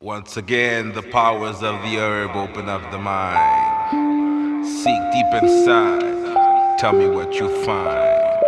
Once again, the powers of the herb open up the mind. Seek deep inside. Tell me what you find.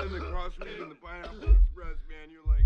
than the crossbreed and the pineapple express, man. You're like.